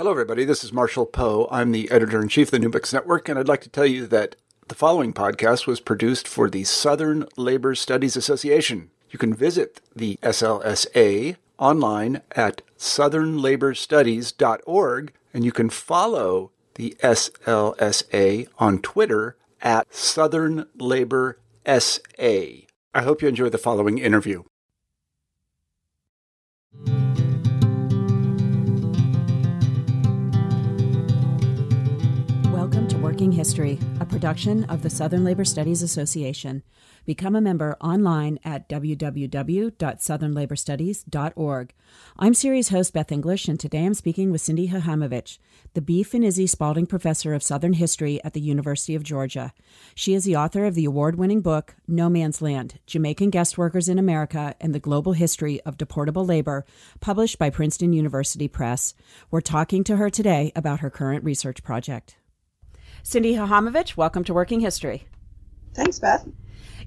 Hello, everybody. This is Marshall Poe. I'm the editor in chief of the New Books Network, and I'd like to tell you that the following podcast was produced for the Southern Labor Studies Association. You can visit the SLSA online at southernlaborstudies.org, and you can follow the SLSA on Twitter at Southern Labor SA. I hope you enjoy the following interview. Working History, a production of the Southern Labor Studies Association. Become a member online at www.southernlaborstudies.org. I'm series host Beth English, and today I'm speaking with Cindy Hahamovich, the B. Phinizy Spalding Professor of Southern History at the University of Georgia. She is the author of the award winning book, No Man's Land Jamaican Guest Workers in America and the Global History of Deportable Labor, published by Princeton University Press. We're talking to her today about her current research project. Cindy Hahamovich, welcome to Working History. Thanks, Beth.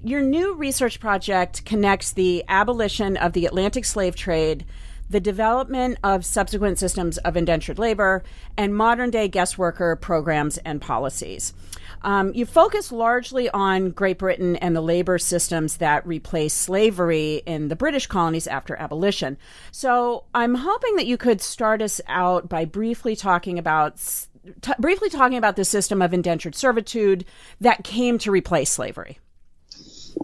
Your new research project connects the abolition of the Atlantic slave trade, the development of subsequent systems of indentured labor, and modern day guest worker programs and policies. Um, you focus largely on Great Britain and the labor systems that replaced slavery in the British colonies after abolition. So I'm hoping that you could start us out by briefly talking about t- briefly talking about the system of indentured servitude that came to replace slavery.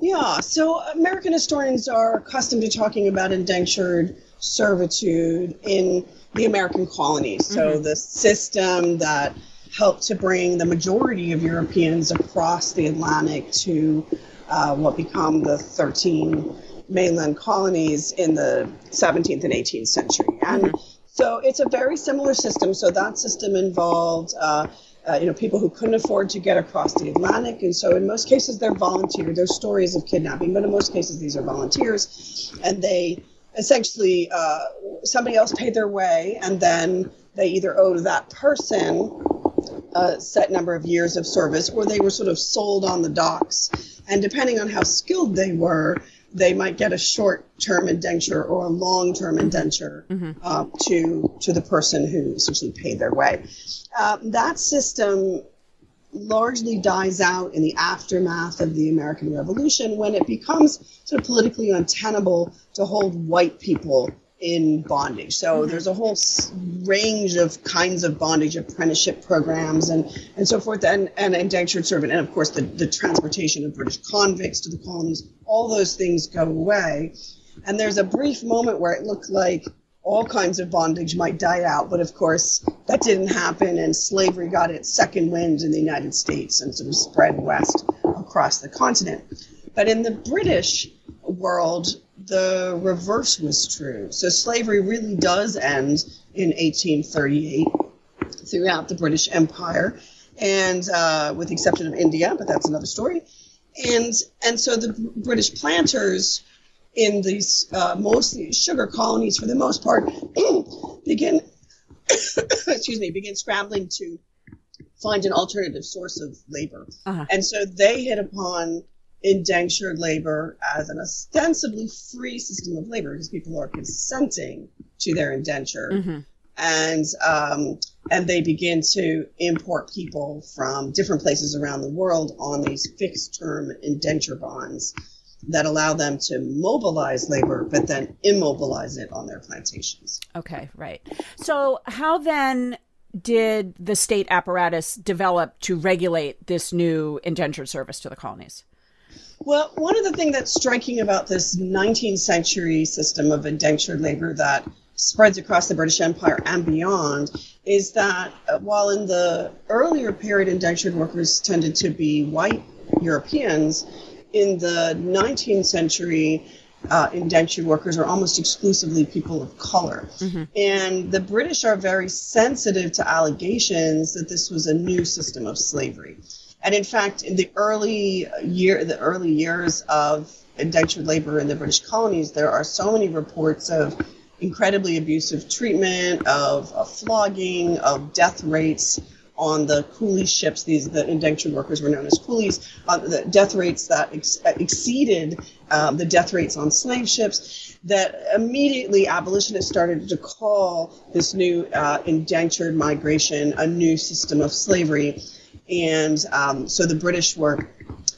Yeah, so American historians are accustomed to talking about indentured servitude in the American colonies. So mm-hmm. the system that helped to bring the majority of Europeans across the Atlantic to uh, what become the 13 mainland colonies in the 17th and 18th century. And mm-hmm. So it's a very similar system. So that system involved, uh, uh, you know, people who couldn't afford to get across the Atlantic, and so in most cases they're volunteer. There's stories of kidnapping, but in most cases these are volunteers, and they essentially uh, somebody else paid their way, and then they either owed that person a set number of years of service, or they were sort of sold on the docks. And depending on how skilled they were, they might get a short-term indenture or a long-term indenture mm-hmm. uh, to to the person who essentially paid their way. Uh, that system largely dies out in the aftermath of the American Revolution when it becomes sort of politically untenable to hold white people in bondage. So mm-hmm. there's a whole range of kinds of bondage apprenticeship programs and, and so forth, and, and indentured servant, and of course the, the transportation of British convicts to the colonies. All those things go away. And there's a brief moment where it looked like all kinds of bondage might die out, but of course that didn't happen, and slavery got its second wind in the United States and sort of spread west across the continent. But in the British world, the reverse was true. So slavery really does end in 1838 throughout the British Empire, and uh, with the exception of India, but that's another story. And and so the British planters in these uh, mostly sugar colonies, for the most part, begin excuse me begin scrambling to find an alternative source of labor, uh-huh. and so they hit upon indentured labor as an ostensibly free system of labor because people are consenting to their indenture. Mm-hmm. And um, and they begin to import people from different places around the world on these fixed term indenture bonds that allow them to mobilize labor, but then immobilize it on their plantations. Okay, right. So, how then did the state apparatus develop to regulate this new indentured service to the colonies? Well, one of the things that's striking about this 19th century system of indentured labor that spreads across the British Empire and beyond is that uh, while in the earlier period indentured workers tended to be white Europeans, in the 19th century, uh, indentured workers are almost exclusively people of color. Mm-hmm. And the British are very sensitive to allegations that this was a new system of slavery. And in fact, in the early year, the early years of indentured labor in the British colonies, there are so many reports of incredibly abusive treatment, of, of flogging, of death rates on the coolie ships. These the indentured workers were known as coolies. Uh, the death rates that ex- exceeded um, the death rates on slave ships. That immediately abolitionists started to call this new uh, indentured migration a new system of slavery, and um, so the British were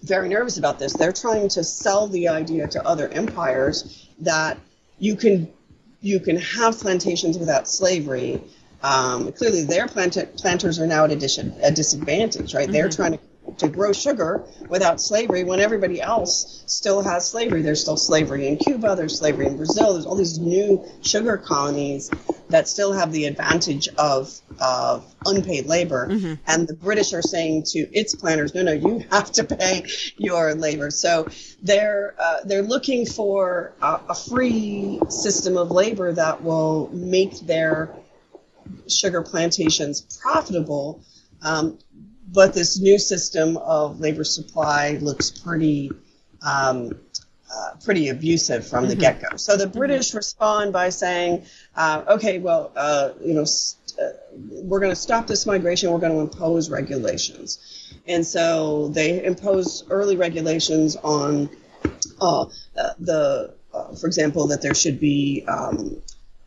very nervous about this. They're trying to sell the idea to other empires that you can you can have plantations without slavery. Um, clearly, their plant- planters are now at a, dis- a disadvantage, right? Mm-hmm. They're trying to to grow sugar without slavery when everybody else still has slavery. There's still slavery in Cuba, there's slavery in Brazil, there's all these new sugar colonies that still have the advantage of, of unpaid labor. Mm-hmm. And the British are saying to its planters, no, no, you have to pay your labor. So they're, uh, they're looking for a, a free system of labor that will make their sugar plantations profitable. Um, but this new system of labor supply looks pretty um, uh, pretty abusive from the mm-hmm. get go. So the. British mm-hmm. respond by saying, uh, okay, well, uh, you know, st- uh, we're going to stop this migration. We're going to impose regulations, and so they impose early regulations on uh, uh, the, for example, that there should be um,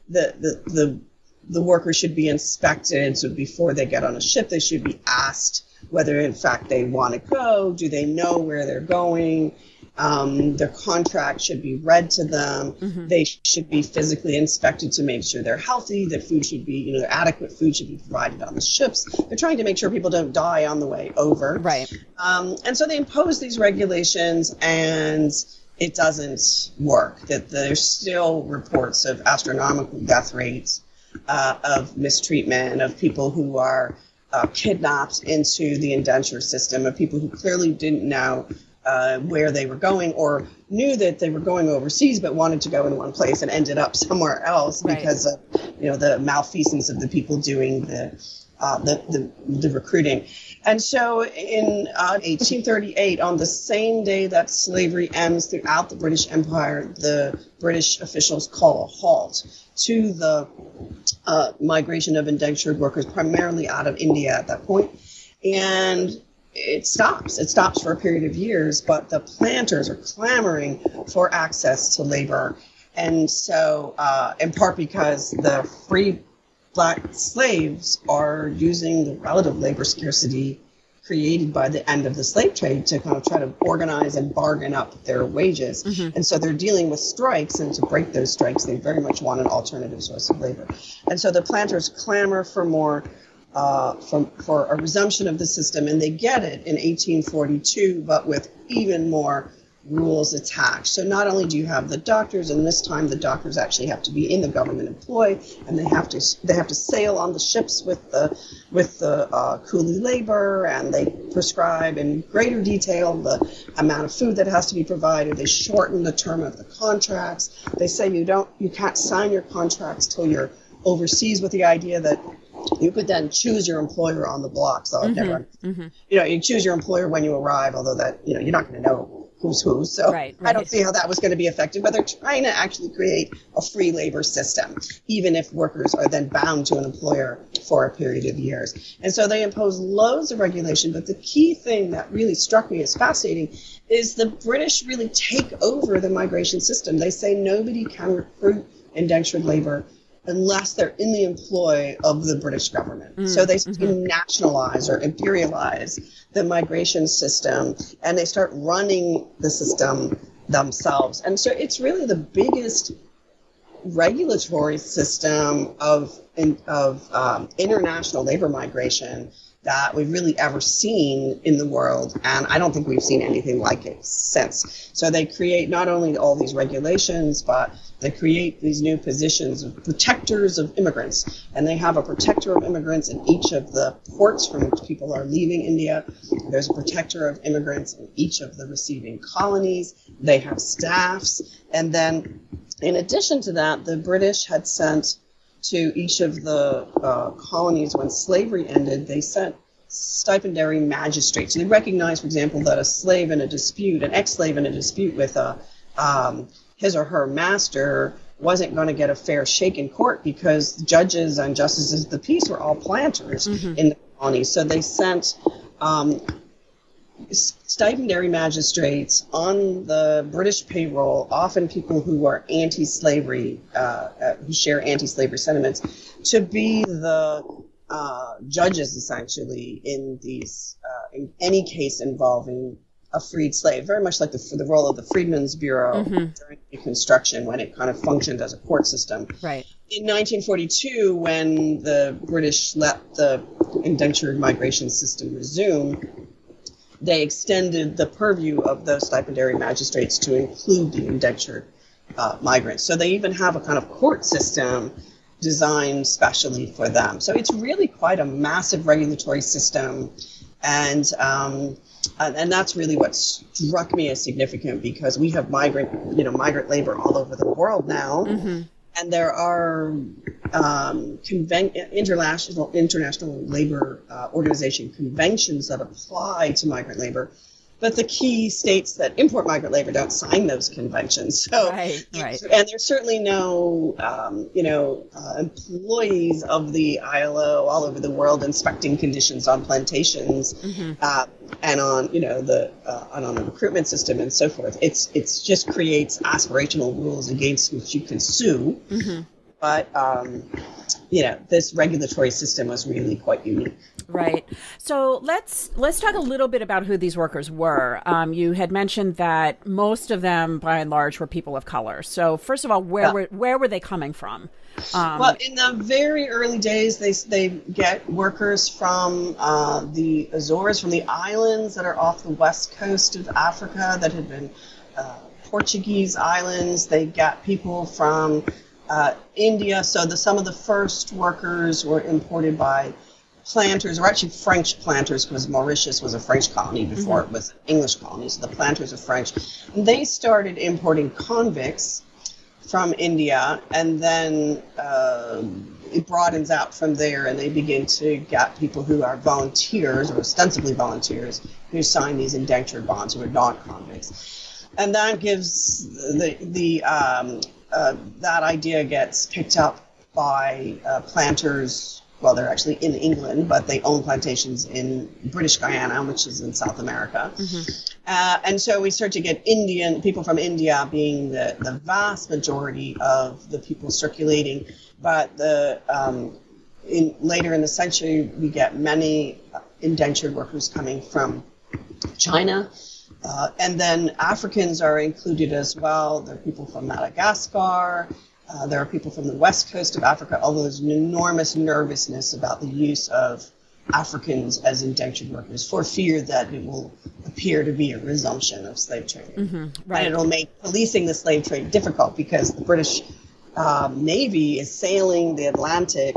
the the the the workers should be inspected. So before they get on a ship, they should be asked whether in fact they want to go, do they know where they're going. Um, their contract should be read to them. Mm-hmm. They should be physically inspected to make sure they're healthy. The food should be, you know, adequate food should be provided on the ships. They're trying to make sure people don't die on the way over. Right. Um, and so they impose these regulations, and it doesn't work. That there's still reports of astronomical death rates, uh, of mistreatment, of people who are uh, kidnapped into the indenture system of people who clearly didn't know uh, where they were going or knew that they were going overseas but wanted to go in one place and ended up somewhere else right. because of you know the malfeasance of the people doing the uh, the, the, the, recruiting. And so in uh, 1838, on the same day that slavery ends throughout the British Empire, the British officials call a halt to the uh, migration of indentured workers, primarily out of India at that point. And it stops. It stops for a period of years, but the planters are clamoring for access to labor. And so, uh, in part because the free black slaves are using the relative labor scarcity created by the end of the slave trade to kind of try to organize and bargain up their wages. Mm-hmm. And so they're dealing with strikes, and to break those strikes, they very much want an alternative source of labor. And so the planters clamor for more. Uh, from, for a resumption of the system, and they get it in 1842, but with even more rules attached. So not only do you have the doctors, and this time the doctors actually have to be in the government employ, and they have to they have to sail on the ships with the with the uh, coolie labor, and they prescribe in greater detail the amount of food that has to be provided. They shorten the term of the contracts. They say you don't you can't sign your contracts till you're overseas with the idea that you could then choose your employer on the block. So mm-hmm, never, mm-hmm. you know, you choose your employer when you arrive, although that, you know, you're not going to know who's who. So right, right. I don't see how that was going to be effective. But they're trying to actually create a free labor system, even if workers are then bound to an employer for a period of years. And so they impose loads of regulation. But the key thing that really struck me as fascinating is the British really take over the migration system. They say nobody can recruit indentured labor unless they're in the employ of the British government. Mm, so they mm-hmm. nationalize or imperialize the migration system and they start running the system themselves. And so it's really the biggest regulatory system of, of um, international labor migration that we've really ever seen in the world. And I don't think we've seen anything like it since. So they create not only all these regulations, but they create these new positions of protectors of immigrants. And they have a protector of immigrants in each of the ports from which people are leaving India. There's a protector of immigrants in each of the receiving colonies. They have staffs. And then, in addition to that, the British had sent to each of the uh, colonies when slavery ended, they sent stipendiary magistrates. So they recognized, for example, that a slave in a dispute, an ex-slave in a dispute with a, um, his or her master, wasn't going to get a fair shake in court because judges and justices of the peace were all planters mm-hmm. in the colonies. So they sent um, stipendiary magistrates on the British payroll, often people who are anti-slavery, uh, uh, who share anti-slavery sentiments, to be the uh, judges essentially in these uh, in any case involving a freed slave, very much like the, the role of the Freedmen's Bureau mm-hmm. during Reconstruction when it kind of functioned as a court system. Right. In 1942, when the British let the indentured migration system resume, they extended the purview of those stipendiary magistrates to include the indentured uh, migrants. So they even have a kind of court system designed specially for them. So it's really quite a massive regulatory system, and um, and that's really what struck me as significant because we have migrant you know migrant labor all over the world now. Mm-hmm and there are um, conven- international international labor uh, organization conventions that apply to migrant labor but the key states that import migrant labor don't sign those conventions. So, right, right. and there's certainly no, um, you know, uh, employees of the ILO all over the world inspecting conditions on plantations mm-hmm. uh, and on, you know, the uh, and on the recruitment system and so forth. It's it's just creates aspirational rules against which you can sue. Mm-hmm. But um, you know, this regulatory system was really quite unique. Right. So let's let's talk a little bit about who these workers were. Um, you had mentioned that most of them, by and large, were people of color. So first of all, where yeah. were where were they coming from? Um, well, in the very early days, they they get workers from uh, the Azores, from the islands that are off the west coast of Africa that had been uh, Portuguese islands. They got people from uh, India. So the, some of the first workers were imported by planters, or actually French planters, because Mauritius was a French colony before mm-hmm. it was an English colony. So the planters are French. And they started importing convicts from India, and then uh, it broadens out from there, and they begin to get people who are volunteers or ostensibly volunteers who sign these indentured bonds who are not convicts, and that gives the the um, uh, that idea gets picked up by uh, planters well, they're actually in England, but they own plantations in British Guiana, which is in South America. Mm-hmm. Uh, and so we start to get Indian people from India being the, the vast majority of the people circulating. But the um, in, later in the century, we get many indentured workers coming from China. Uh, and then Africans are included as well. There are people from Madagascar. Uh, there are people from the west coast of Africa, although there's an enormous nervousness about the use of Africans as indentured workers for fear that it will appear to be a resumption of slave trade. Mm-hmm, right. And it'll make policing the slave trade difficult because the British um, Navy is sailing the Atlantic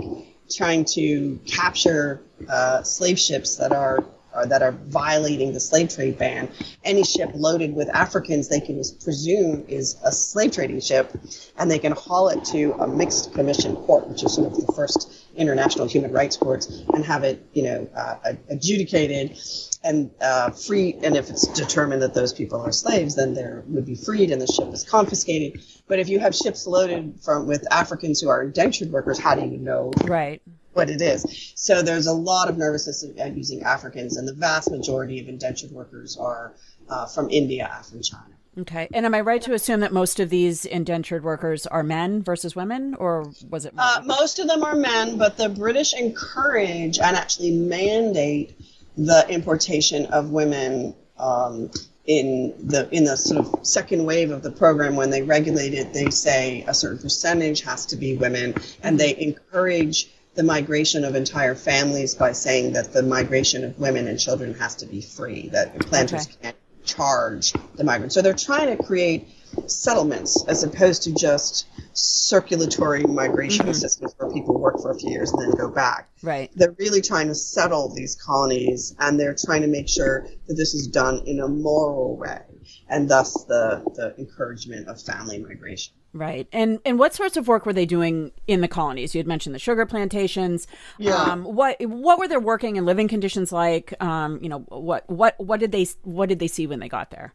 trying to capture uh, slave ships that are uh, that are violating the slave trade ban. Any ship loaded with Africans, they can presume is a slave trading ship, and they can haul it to a mixed commission court, which is sort of the first international human rights courts, and have it, you know, uh, adjudicated and uh, free. And if it's determined that those people are slaves, then they would be freed, and the ship is confiscated. But if you have ships loaded from with Africans who are indentured workers, how do you know? Right what it is. So there's a lot of nervousness at using Africans, and the vast majority of indentured workers are uh, from India, from China. Okay. And am I right to assume that most of these indentured workers are men versus women, or was it? Uh, most of them are men, but the British encourage and actually mandate the importation of women um, in the in the sort of second wave of the program. When they regulate it, they say a certain percentage has to be women, and they encourage the migration of entire families by saying that the migration of women and children has to be free, that planters okay. can't charge the migrants. So they're trying to create settlements as opposed to just circulatory migration mm-hmm. systems where people work for a few years and then go back. Right. They're really trying to settle these colonies and they're trying to make sure that this is done in a moral way and thus the, the encouragement of family migration. Right. And and what sorts of work were they doing in the colonies? You had mentioned the sugar plantations. Yeah. Um, what what were their working and living conditions like? Um, you know, what what what did they what did they see when they got there?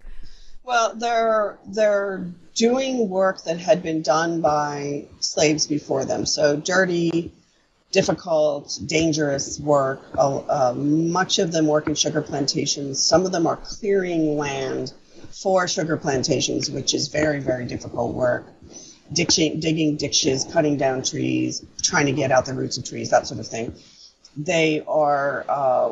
Well, they're they're doing work that had been done by slaves before them. So dirty, difficult, dangerous work. Uh, much of them work in sugar plantations. Some of them are clearing land for sugar plantations, which is very, very difficult work. Ditching, digging ditches, cutting down trees, trying to get out the roots of trees, that sort of thing. They are uh,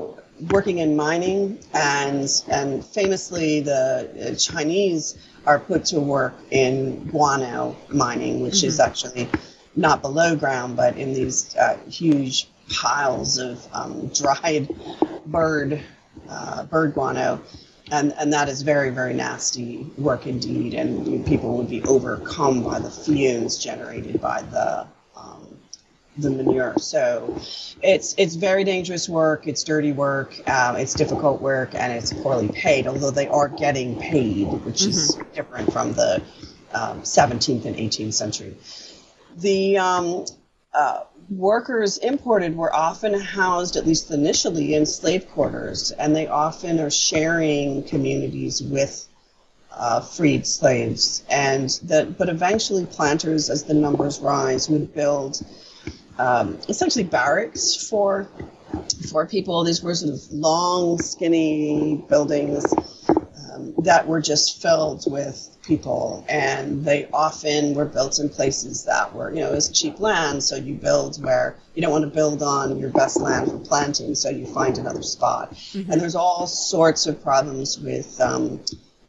working in mining, and and famously, the Chinese are put to work in guano mining, which mm-hmm. is actually not below ground, but in these uh, huge piles of um, dried bird uh, bird guano, and and that is very very nasty work indeed, and you know, people would be overcome by the fumes generated by the um, the manure. So it's it's very dangerous work. It's dirty work. Um, it's difficult work, and it's poorly paid. Although they are getting paid, which mm-hmm. is different from the um, 17th and 18th century the um, uh, workers imported were often housed, at least initially, in slave quarters, and they often are sharing communities with uh, freed slaves. And that, but eventually, planters, as the numbers rise, would build um, essentially barracks for for people. These were sort of long, skinny buildings um, that were just filled with people, and they often were built in places that were, you know, it was cheap land, so you build where you don't want to build on your best land for planting, so you find another spot. Mm-hmm. And there's all sorts of problems with um,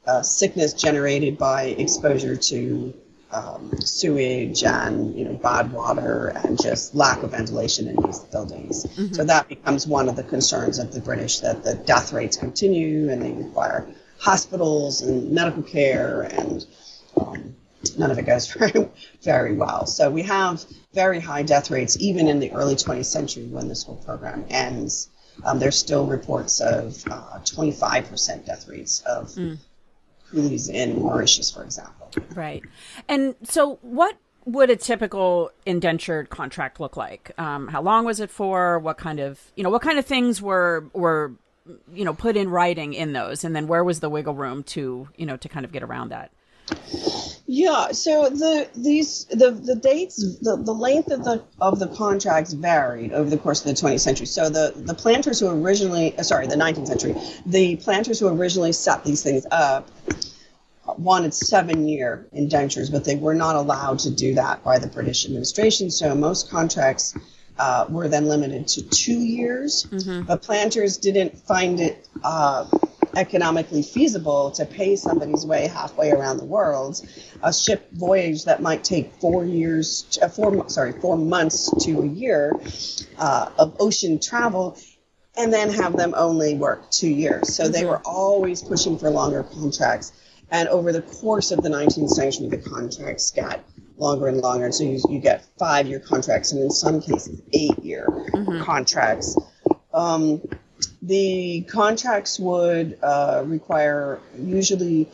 uh, sickness generated by exposure to um, sewage and you know bad water and just lack of ventilation in these buildings. Mm-hmm. So that becomes one of the concerns of the British that the death rates continue and they require hospitals and medical care, and um, none of it goes very, very well. So we have very high death rates even in the early 20th century when this whole program ends. Um, there's still reports of uh, 25% death rates of mm. coolies in Mauritius, for example. Right. And so, what would a typical indentured contract look like? Um, how long was it for? What kind of you know what kind of things were were you know put in writing in those? And then where was the wiggle room to you know to kind of get around that? Yeah so the these the the dates the, the length of the of the contracts varied over the course of the 20th century. So the the planters who originally uh, sorry the 19th century the planters who originally set these things up wanted seven year indentures but they were not allowed to do that by the british administration. So most contracts uh, were then limited to two years. Mm-hmm. But planters didn't find it uh, economically feasible to pay somebody's way halfway around the world, a ship voyage that might take four years, uh, four sorry, four months to a year uh, of ocean travel. And then have them only work two years. So mm-hmm. they were always pushing for longer contracts. And over the course of the 19th century, the contracts got longer and longer. And so you, you get five year contracts and in some cases eight year mm-hmm. contracts. Um, the contracts would uh, require usually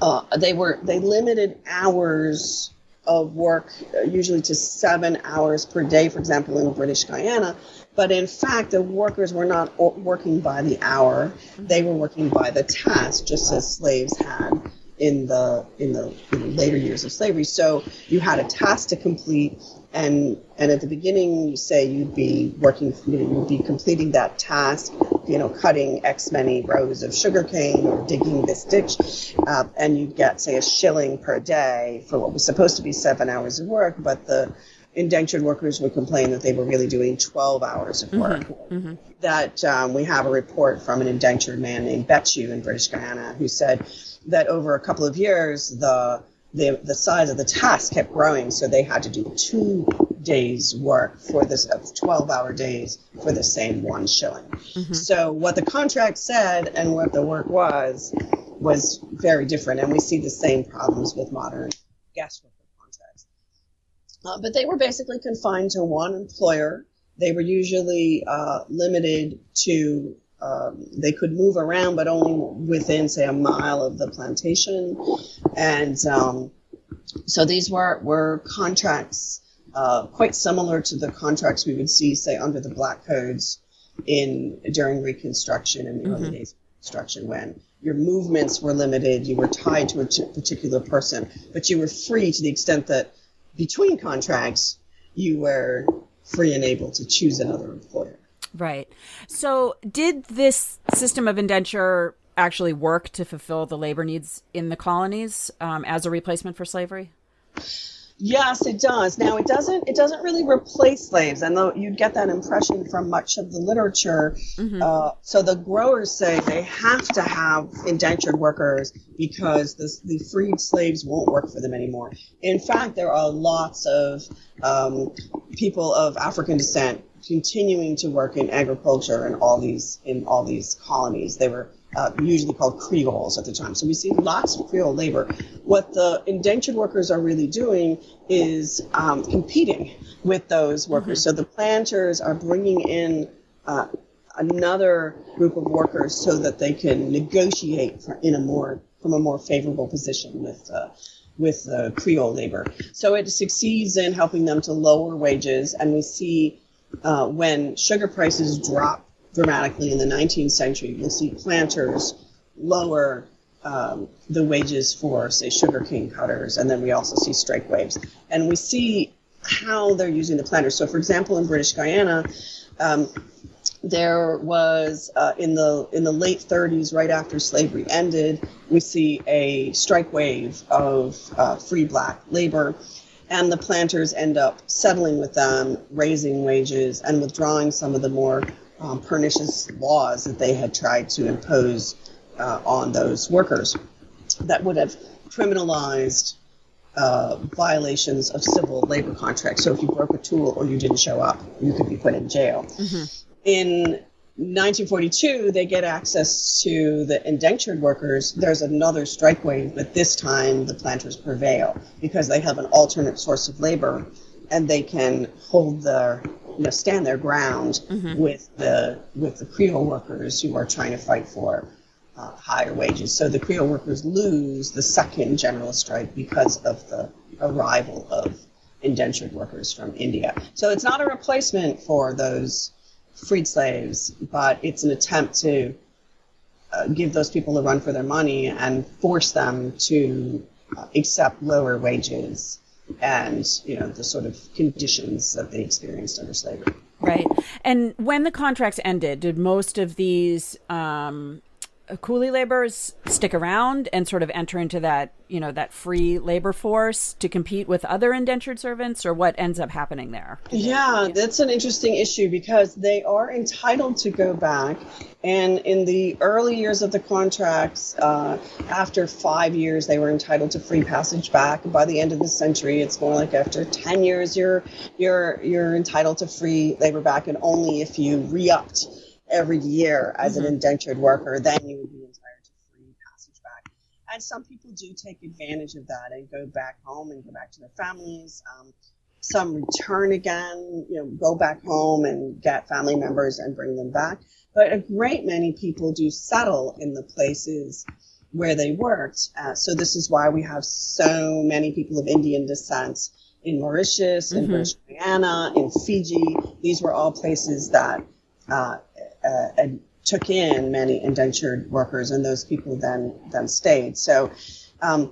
uh, they were they limited hours of work uh, usually to seven hours per day for example in british guiana but in fact the workers were not working by the hour they were working by the task just as slaves had in the in the you know, later years of slavery. So you had a task to complete, and and at the beginning, you say you'd be working, you know, you'd be completing that task, you know, cutting X many rows of sugarcane or digging this ditch, uh, and you'd get say a shilling per day for what was supposed to be seven hours of work, but the indentured workers would complain that they were really doing 12 hours of work. Mm-hmm, mm-hmm. That um, we have a report from an indentured man named Betchew in British Guiana who said that over a couple of years, the the, the size of the task kept growing, so they had to do two days work for this uh, 12 hour days for the same one shilling. Mm-hmm. So what the contract said and what the work was was very different, and we see the same problems with modern guest worker contracts. Uh, but they were basically confined to one employer. They were usually uh, limited to um, they could move around, but only within, say, a mile of the plantation. And um, so these were, were contracts uh, quite similar to the contracts we would see, say, under the Black Codes in during Reconstruction and the mm-hmm. early days of Reconstruction, when your movements were limited, you were tied to a t- particular person, but you were free to the extent that between contracts you were free and able to choose another employer. Right. So, did this system of indenture actually work to fulfill the labor needs in the colonies um, as a replacement for slavery? Yes, it does. Now it doesn't. It doesn't really replace slaves, and though you'd get that impression from much of the literature. Mm-hmm. Uh, so the growers say they have to have indentured workers because the, the freed slaves won't work for them anymore. In fact, there are lots of um, people of African descent continuing to work in agriculture in all these in all these colonies. They were uh, usually called Creoles at the time. So we see lots of Creole labor. What the indentured workers are really doing is um, competing with those workers. Mm-hmm. So the planters are bringing in uh, another group of workers so that they can negotiate in a more from a more favorable position with. Uh, with uh, Creole labor. So it succeeds in helping them to lower wages, and we see uh, when sugar prices drop dramatically in the 19th century. You'll see planters lower um, the wages for, say, sugarcane cutters, and then we also see strike waves. And we see how they're using the planters. So, for example, in British Guiana, um, there was uh, in the in the late 30s, right after slavery ended, we see a strike wave of uh, free black labor, and the planters end up settling with them, raising wages, and withdrawing some of the more um, pernicious laws that they had tried to impose uh, on those workers that would have criminalized uh, violations of civil labor contracts. So if you broke a tool or you didn't show up, you could be put in jail. Mm-hmm. In 1942, they get access to the indentured workers. There's another strike wave, but this time the planters prevail because they have an alternate source of labor and they can hold their you know stand their ground mm-hmm. with the with the Creole workers who are trying to fight for uh, higher wages. So the Creole workers lose the second general strike because of the arrival of indentured workers from India. So it's not a replacement for those freed slaves, but it's an attempt to uh, give those people a run for their money and force them to uh, accept lower wages and you know the sort of conditions that they experienced under slavery. Right. And when the contracts ended, did most of these um, coolie laborers stick around and sort of enter into that you know that free labor force to compete with other indentured servants or what ends up happening there? Yeah that's an interesting issue because they are entitled to go back and in the early years of the contracts uh, after five years they were entitled to free passage back. By the end of the century it's more like after 10 years you're you're you're entitled to free labor back and only if you re-upped every year as mm-hmm. an indentured worker, then you would be entitled to free passage back. And some people do take advantage of that and go back home and go back to their families. Um, some return again, you know, go back home and get family members and bring them back. But a great many people do settle in the places where they worked. Uh, so this is why we have so many people of Indian descent in Mauritius, in mm-hmm. British Guiana, in Fiji. These were all places that uh, uh, and took in many indentured workers, and those people then then stayed. So. Um,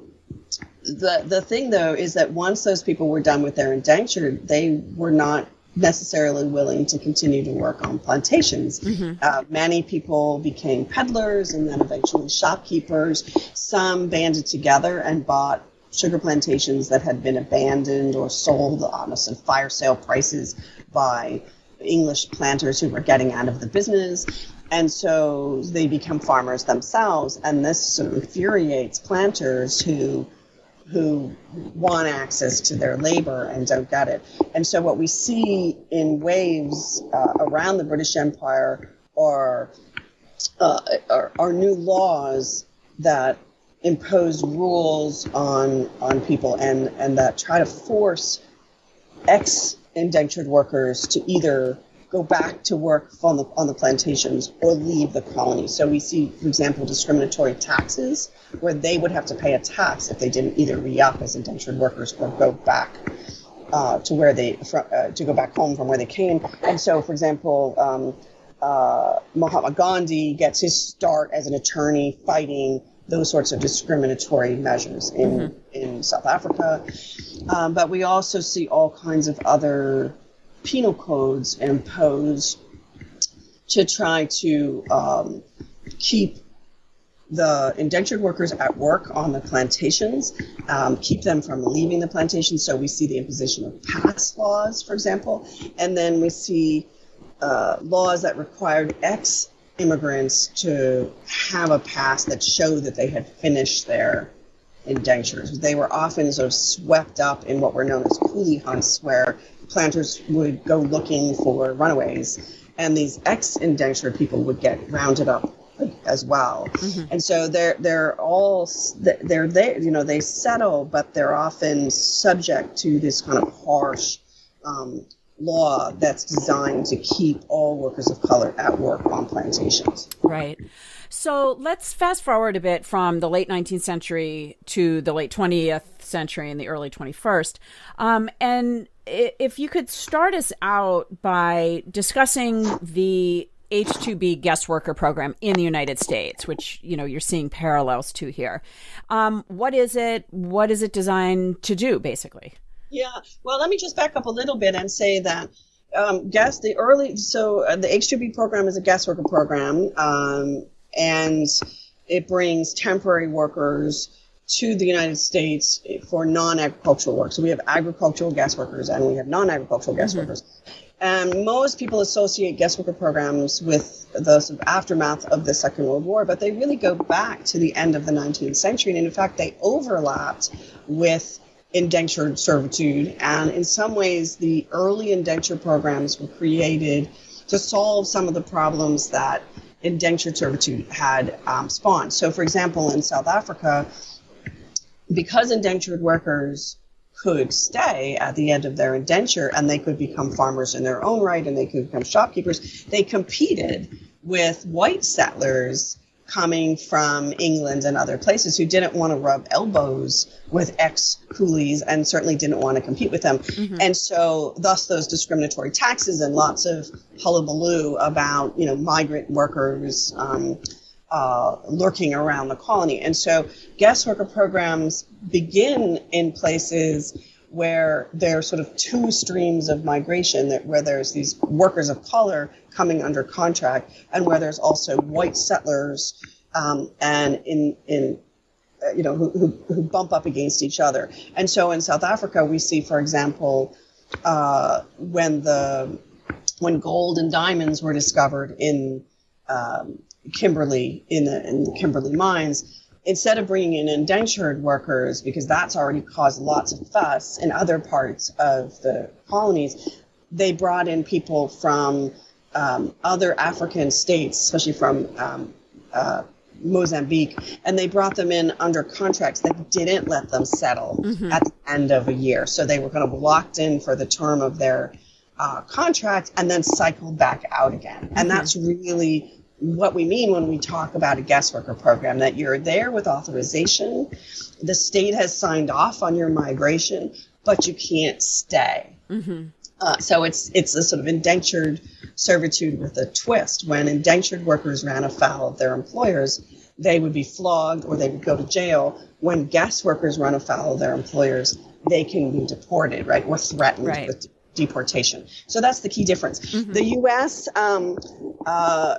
the the thing though is that once those people were done with their indenture, they were not necessarily willing to continue to work on plantations. Mm-hmm. Uh, many people became peddlers and then eventually shopkeepers. Some banded together and bought sugar plantations that had been abandoned or sold on some fire sale prices by English planters who were getting out of the business. And so they become farmers themselves, and this sort of infuriates planters who who want access to their labor and don't get it. And so what we see in waves uh, around the British Empire are, uh, are, are new laws that impose rules on on people and and that try to force ex indentured workers to either go back to work on the, on the plantations or leave the colony. So we see, for example, discriminatory taxes, where they would have to pay a tax if they didn't either re-up as indentured workers or go back uh, to where they uh, to go back home from where they came. And so, for example, um, uh, Mahatma Gandhi gets his start as an attorney fighting those sorts of discriminatory measures in mm-hmm. in South Africa. Um, but we also see all kinds of other penal codes imposed to try to um, keep the indentured workers at work on the plantations, um, keep them from leaving the plantation. So we see the imposition of pass laws, for example, and then we see uh, laws that required ex immigrants to have a pass that showed that they had finished their indentures. They were often sort of swept up in what were known as coolie hunts, where planters would go looking for runaways, and these ex indentured people would get rounded up as well. Mm-hmm. And so they're they're all they're they you know they settle, but they're often subject to this kind of harsh um, law that's designed to keep all workers of color at work on plantations. Right. So let's fast forward a bit from the late 19th century to the late 20th century and the early 21st. Um, and if you could start us out by discussing the H-2B guest worker program in the United States, which you know you're seeing parallels to here. Um, what is it? What is it designed to do, basically? Yeah. Well, let me just back up a little bit and say that um, guest the early so uh, the H-2B program is a guest worker program, um, and it brings temporary workers to the United States for non-agricultural work. So we have agricultural guest workers and we have non-agricultural guest mm-hmm. workers. And most people associate guest worker programs with the sort of aftermath of the Second World War, but they really go back to the end of the 19th century. And in fact, they overlapped with indentured servitude. And in some ways, the early indenture programs were created to solve some of the problems that indentured servitude had um, spawned. So, for example, in South Africa, because indentured workers could stay at the end of their indenture and they could become farmers in their own right and they could become shopkeepers. They competed with white settlers coming from England and other places who didn't want to rub elbows with ex coolies and certainly didn't want to compete with them. Mm-hmm. And so, thus, those discriminatory taxes and lots of hullabaloo about, you know, migrant workers. Um, uh, lurking around the colony. And so guest worker programs begin in places where there are sort of two streams of migration that where there's these workers of color coming under contract and where there's also white settlers um, and in in uh, you know who, who, who, bump up against each other. And so in south africa we see for example uh, when the when gold and diamonds were discovered in um, Kimberley in the, in the Kimberley mines, instead of bringing in indentured workers, because that's already caused lots of fuss in other parts of the colonies, they brought in people from um, other African states, especially from um, uh, Mozambique, and they brought them in under contracts that didn't let them settle mm-hmm. at the end of a year. So they were kind of locked in for the term of their uh, contract and then cycled back out again. And mm-hmm. that's really what we mean when we talk about a guest worker program that you're there with authorization, the state has signed off on your migration, but you can't stay. Mm-hmm. Uh, so it's it's a sort of indentured servitude with a twist. When indentured workers ran afoul of their employers, they would be flogged or they would go to jail. When guest workers run afoul of their employers, they can be deported, right, or threatened right. with deportation. So that's the key difference. Mm-hmm. The U.S. Um, uh,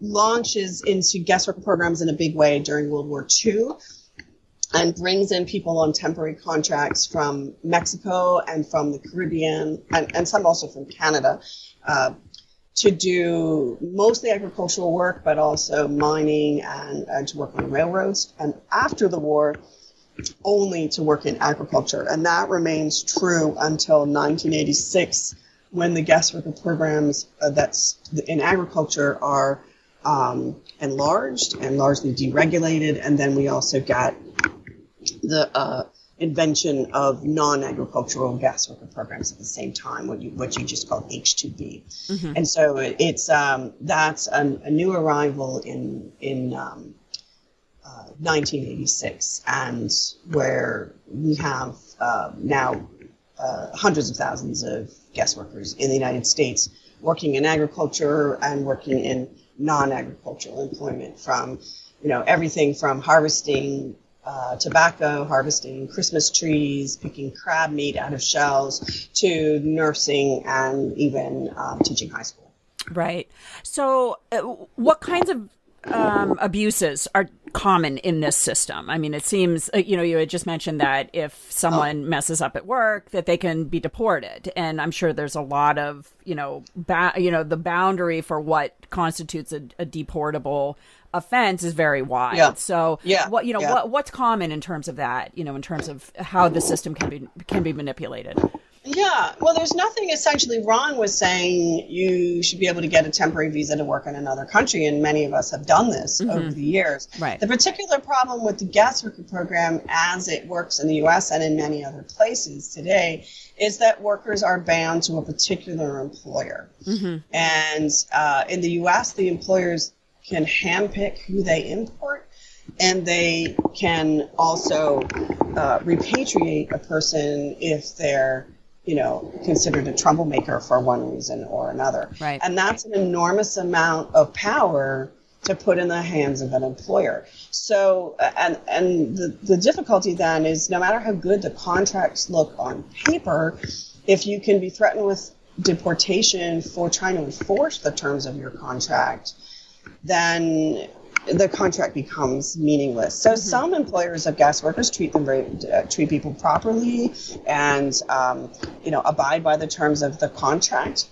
launches into guest worker programs in a big way during World War II and brings in people on temporary contracts from Mexico and from the Caribbean and, and some also from Canada uh, to do mostly agricultural work, but also mining and, and to work on railroads. And after the war, only to work in agriculture. And that remains true until 1986 when the guest worker programs uh, that's in agriculture are um, enlarged and largely deregulated. And then we also got the uh, invention of non-agricultural guest worker programs at the same time, what you what you just called H-2B. Mm-hmm. And so it's um, that's a, a, new arrival in in um, uh, 1986, and where we have uh, now uh, hundreds of thousands of guest workers in the United States working in agriculture and working in non-agricultural employment from, you know, everything from harvesting uh, tobacco, harvesting Christmas trees, picking crab meat out of shells, to nursing and even um, teaching high school. Right. So, uh, what kinds of um, abuses are common in this system? I mean, it seems uh, you know you had just mentioned that if someone oh. messes up at work, that they can be deported, and I'm sure there's a lot of you know ba- you know the boundary for what constitutes a, a deportable offense is very wide. Yeah. So, yeah. what you know yeah. what what's common in terms of that? You know, in terms of how the system can be can be manipulated. Yeah, well, there's nothing essentially wrong with saying you should be able to get a temporary visa to work in another country, and many of us have done this mm-hmm. over the years. Right. The particular problem with the guest worker program, as it works in the U.S. and in many other places today, is that workers are bound to a particular employer. Mm-hmm. And uh, in the U.S., the employers can handpick who they import and they can also uh, repatriate a person if they're you know, considered a troublemaker for one reason or another. Right. And that's an enormous amount of power to put in the hands of an employer. So, and and the, the difficulty then is no matter how good the contracts look on paper, if you can be threatened with deportation for trying to enforce the terms of your contract, then the contract becomes meaningless. So mm-hmm. some employers of guest workers treat them very uh, treat people properly and um, you know abide by the terms of the contract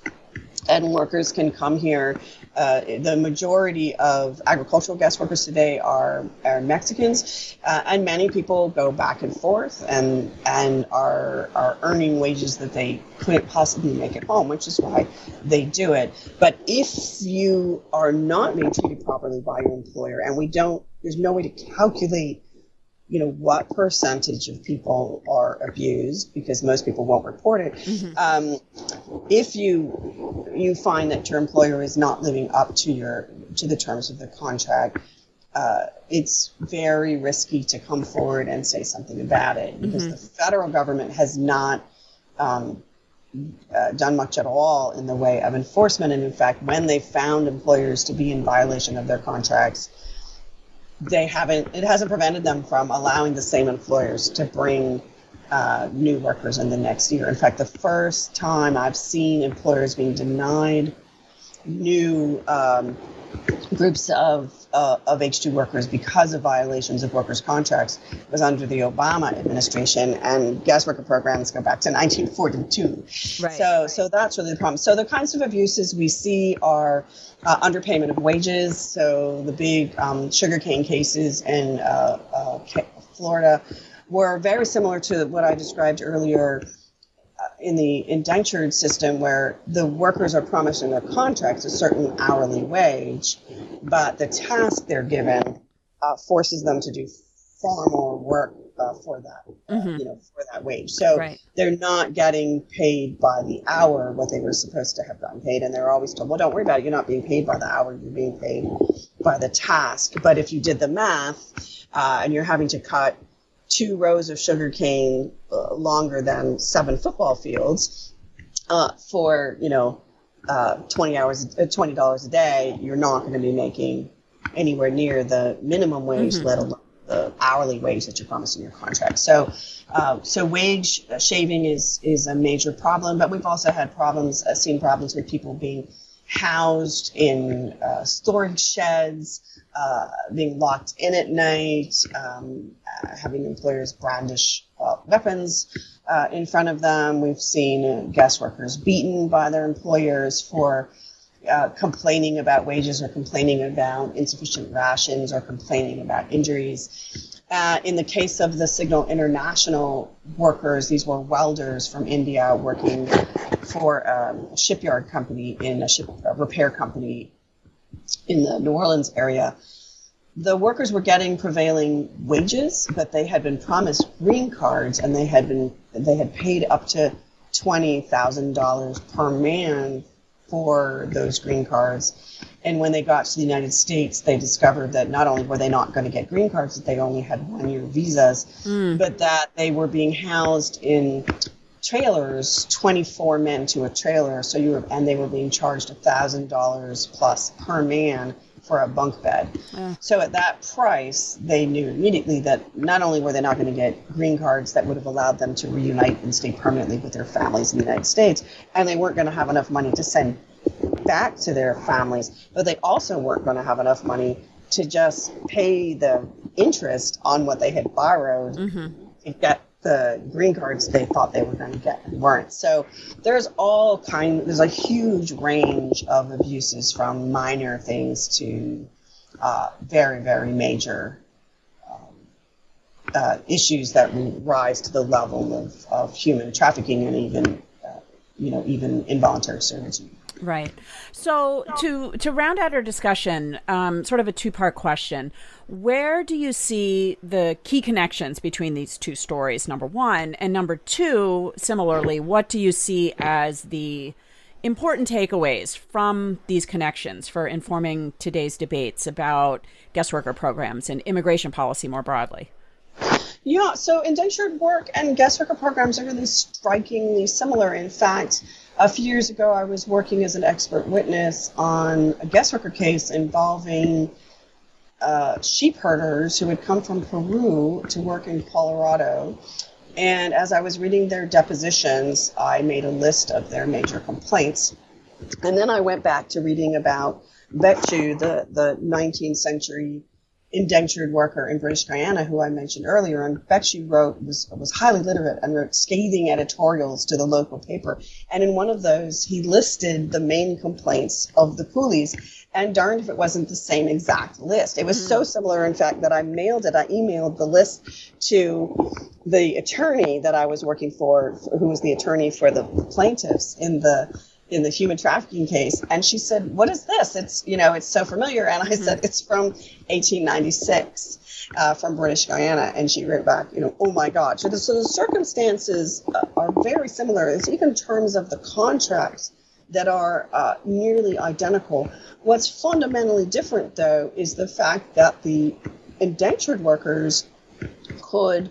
and workers can come here. Uh, the majority of agricultural guest workers today are, are Mexicans, uh, and many people go back and forth and and are are earning wages that they couldn't possibly make at home, which is why they do it. But if you are not being treated properly by your employer, and we don't, there's no way to calculate you know what percentage of people are abused because most people won't report it mm-hmm. um, if you you find that your employer is not living up to your to the terms of the contract uh, it's very risky to come forward and say something about it because mm-hmm. the federal government has not um, uh, done much at all in the way of enforcement and in fact when they found employers to be in violation of their contracts they haven't it hasn't prevented them from allowing the same employers to bring uh, new workers in the next year. In fact, the first time I've seen employers being denied new um, groups of uh, of H2 workers because of violations of workers' contracts was under the Obama administration, and guest worker programs go back to 1942. Right. So, so that's really the problem. So the kinds of abuses we see are uh, underpayment of wages. So the big um, sugarcane cases in uh, uh Florida were very similar to what I described earlier in the indentured system where the workers are promised in their contracts a certain hourly wage, but the task they're given uh, forces them to do far more work uh, for that, uh, mm-hmm. you know, for that wage. So right. they're not getting paid by the hour what they were supposed to have gotten paid, and they're always told, "Well, don't worry about it. You're not being paid by the hour. You're being paid by the task." But if you did the math, uh, and you're having to cut two rows of sugarcane uh, longer than seven football fields uh, for you know uh, 20 hours uh, 20 dollars a day you're not going to be making anywhere near the minimum wage mm-hmm. let alone the hourly wage that you're promising your contract so uh, so wage shaving is is a major problem but we've also had problems uh, seen problems with people being housed in storage sheds uh, being locked in at night, um, uh, having employers brandish uh, weapons uh, in front of them. We've seen guest workers beaten by their employers for uh, complaining about wages or complaining about insufficient rations or complaining about injuries. In the case of the Signal International workers, these were welders from India working for a shipyard company in a ship a repair company in the New Orleans area, the workers were getting prevailing wages, but they had been promised green cards, and they had been they had paid up to twenty thousand dollars per man for those green cards. And when they got to the United States, they discovered that not only were they not going to get green cards, that they only had one year visas, mm. but that they were being housed in trailers, 24 men to a trailer. So you were, and they were being charged $1,000 plus per man for a bunk bed. Yeah. So at that price, they knew immediately that not only were they not going to get green cards that would have allowed them to reunite and stay permanently with their families in the United States, and they weren't going to have enough money to send back to their families, but they also weren't going to have enough money to just pay the interest on what they had borrowed mm-hmm. to get the green cards they thought they were going to get weren't. So there's all kind. There's a huge range of abuses from minor things to uh, very very major um, uh, issues that rise to the level of, of human trafficking and even uh, you know even involuntary servitude. Right. So to to round out our discussion, um, sort of a two part question: Where do you see the key connections between these two stories? Number one, and number two, similarly, what do you see as the important takeaways from these connections for informing today's debates about guest worker programs and immigration policy more broadly? Yeah, so indentured work and guest worker programs are really strikingly similar. In fact, a few years ago, I was working as an expert witness on a guest worker case involving uh, sheep herders who had come from Peru to work in Colorado. And as I was reading their depositions, I made a list of their major complaints. And then I went back to reading about Bechu, the, the 19th century indentured worker in British Guiana, who I mentioned earlier, and Bechu wrote was was highly literate and wrote scathing editorials to the local paper. And in one of those, he listed the main complaints of the coolies. And darned if it wasn't the same exact list. It was mm-hmm. so similar, in fact, that I mailed it. I emailed the list to the attorney that I was working for, who was the attorney for the plaintiffs in the in the human trafficking case and she said what is this? It's you know it's so familiar. And i mm-hmm. said it's from 1896 uh, from british guiana. And she wrote back you know oh my god. So the, so the circumstances uh, are very similar. It's even terms of the contracts that are uh, nearly identical. What's fundamentally different though is the fact that the indentured workers could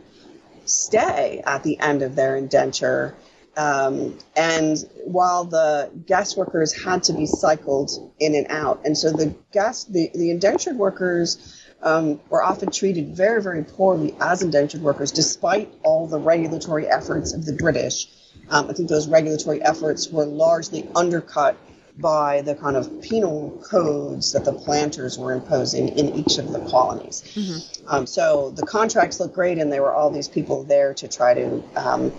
stay at the end of their indenture um, and while the guest workers had to be cycled in and out, and so the guest, the, the indentured workers um, were often treated very, very poorly as indentured workers, despite all the regulatory efforts of the British. Um, I think those regulatory efforts were largely undercut by the kind of penal codes that the planters were imposing in each of the colonies. Mm-hmm. Um, so the contracts looked great, and there were all these people there to try to um,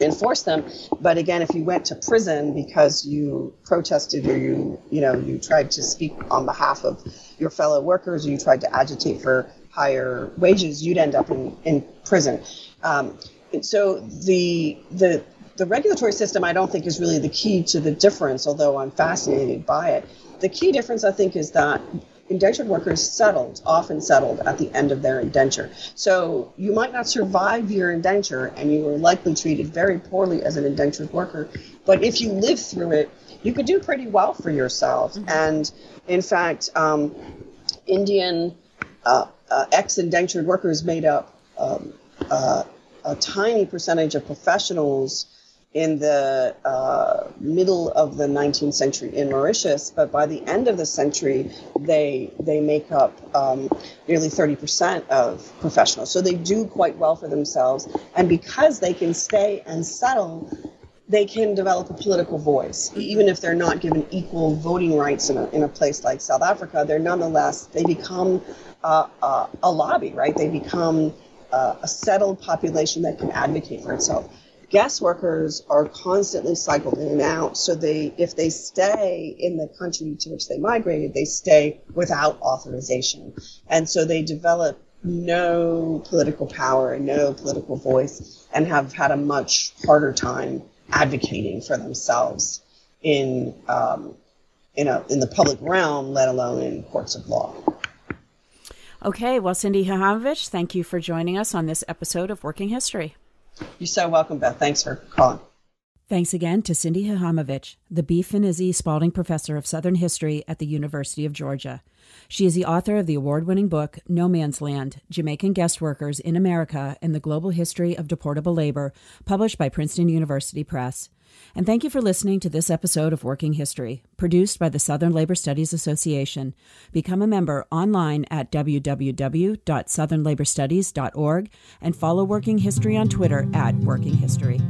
enforce them. But again, if you went to prison because you protested or you, you know, you tried to speak on behalf of your fellow workers, or you tried to agitate for higher wages, you'd end up in, in prison. Um, so the the the regulatory system, I don't think, is really the key to the difference. Although I'm fascinated by it, the key difference I think is that indentured workers settled, often settled at the end of their indenture. So you might not survive your indenture and you were likely treated very poorly as an indentured worker. But if you live through it, you could do pretty well for yourself. Mm-hmm. And in fact, um, Indian uh, uh, ex indentured workers made up um, uh, a tiny percentage of professionals in the uh, middle of the 19th century in Mauritius, but by the end of the century, they they make up um, nearly 30% of professionals. So they do quite well for themselves, and because they can stay and settle, they can develop a political voice, even if they're not given equal voting rights in a, in a place like South Africa. They're nonetheless they become uh, uh, a lobby, right? They become uh, a settled population that can advocate for itself guest workers are constantly cycled in and out. So they, if they stay in the country to which they migrated, they stay without authorization. And so they develop no political power and no political voice and have had a much harder time advocating for themselves in, um, in, a, in the public realm, let alone in courts of law. Okay, well, Cindy Hahamovich, thank you for joining us on this episode of Working History. You're so welcome, Beth. Thanks for calling. Thanks again to Cindy Hahamovich, the B. Phinizy Spalding Professor of Southern History at the University of Georgia. She is the author of the award winning book No Man's Land Jamaican Guest Workers in America and the Global History of Deportable Labor, published by Princeton University Press. And thank you for listening to this episode of Working History, produced by the Southern Labor Studies Association. Become a member online at www.southernlaborstudies.org and follow Working History on Twitter at Working History.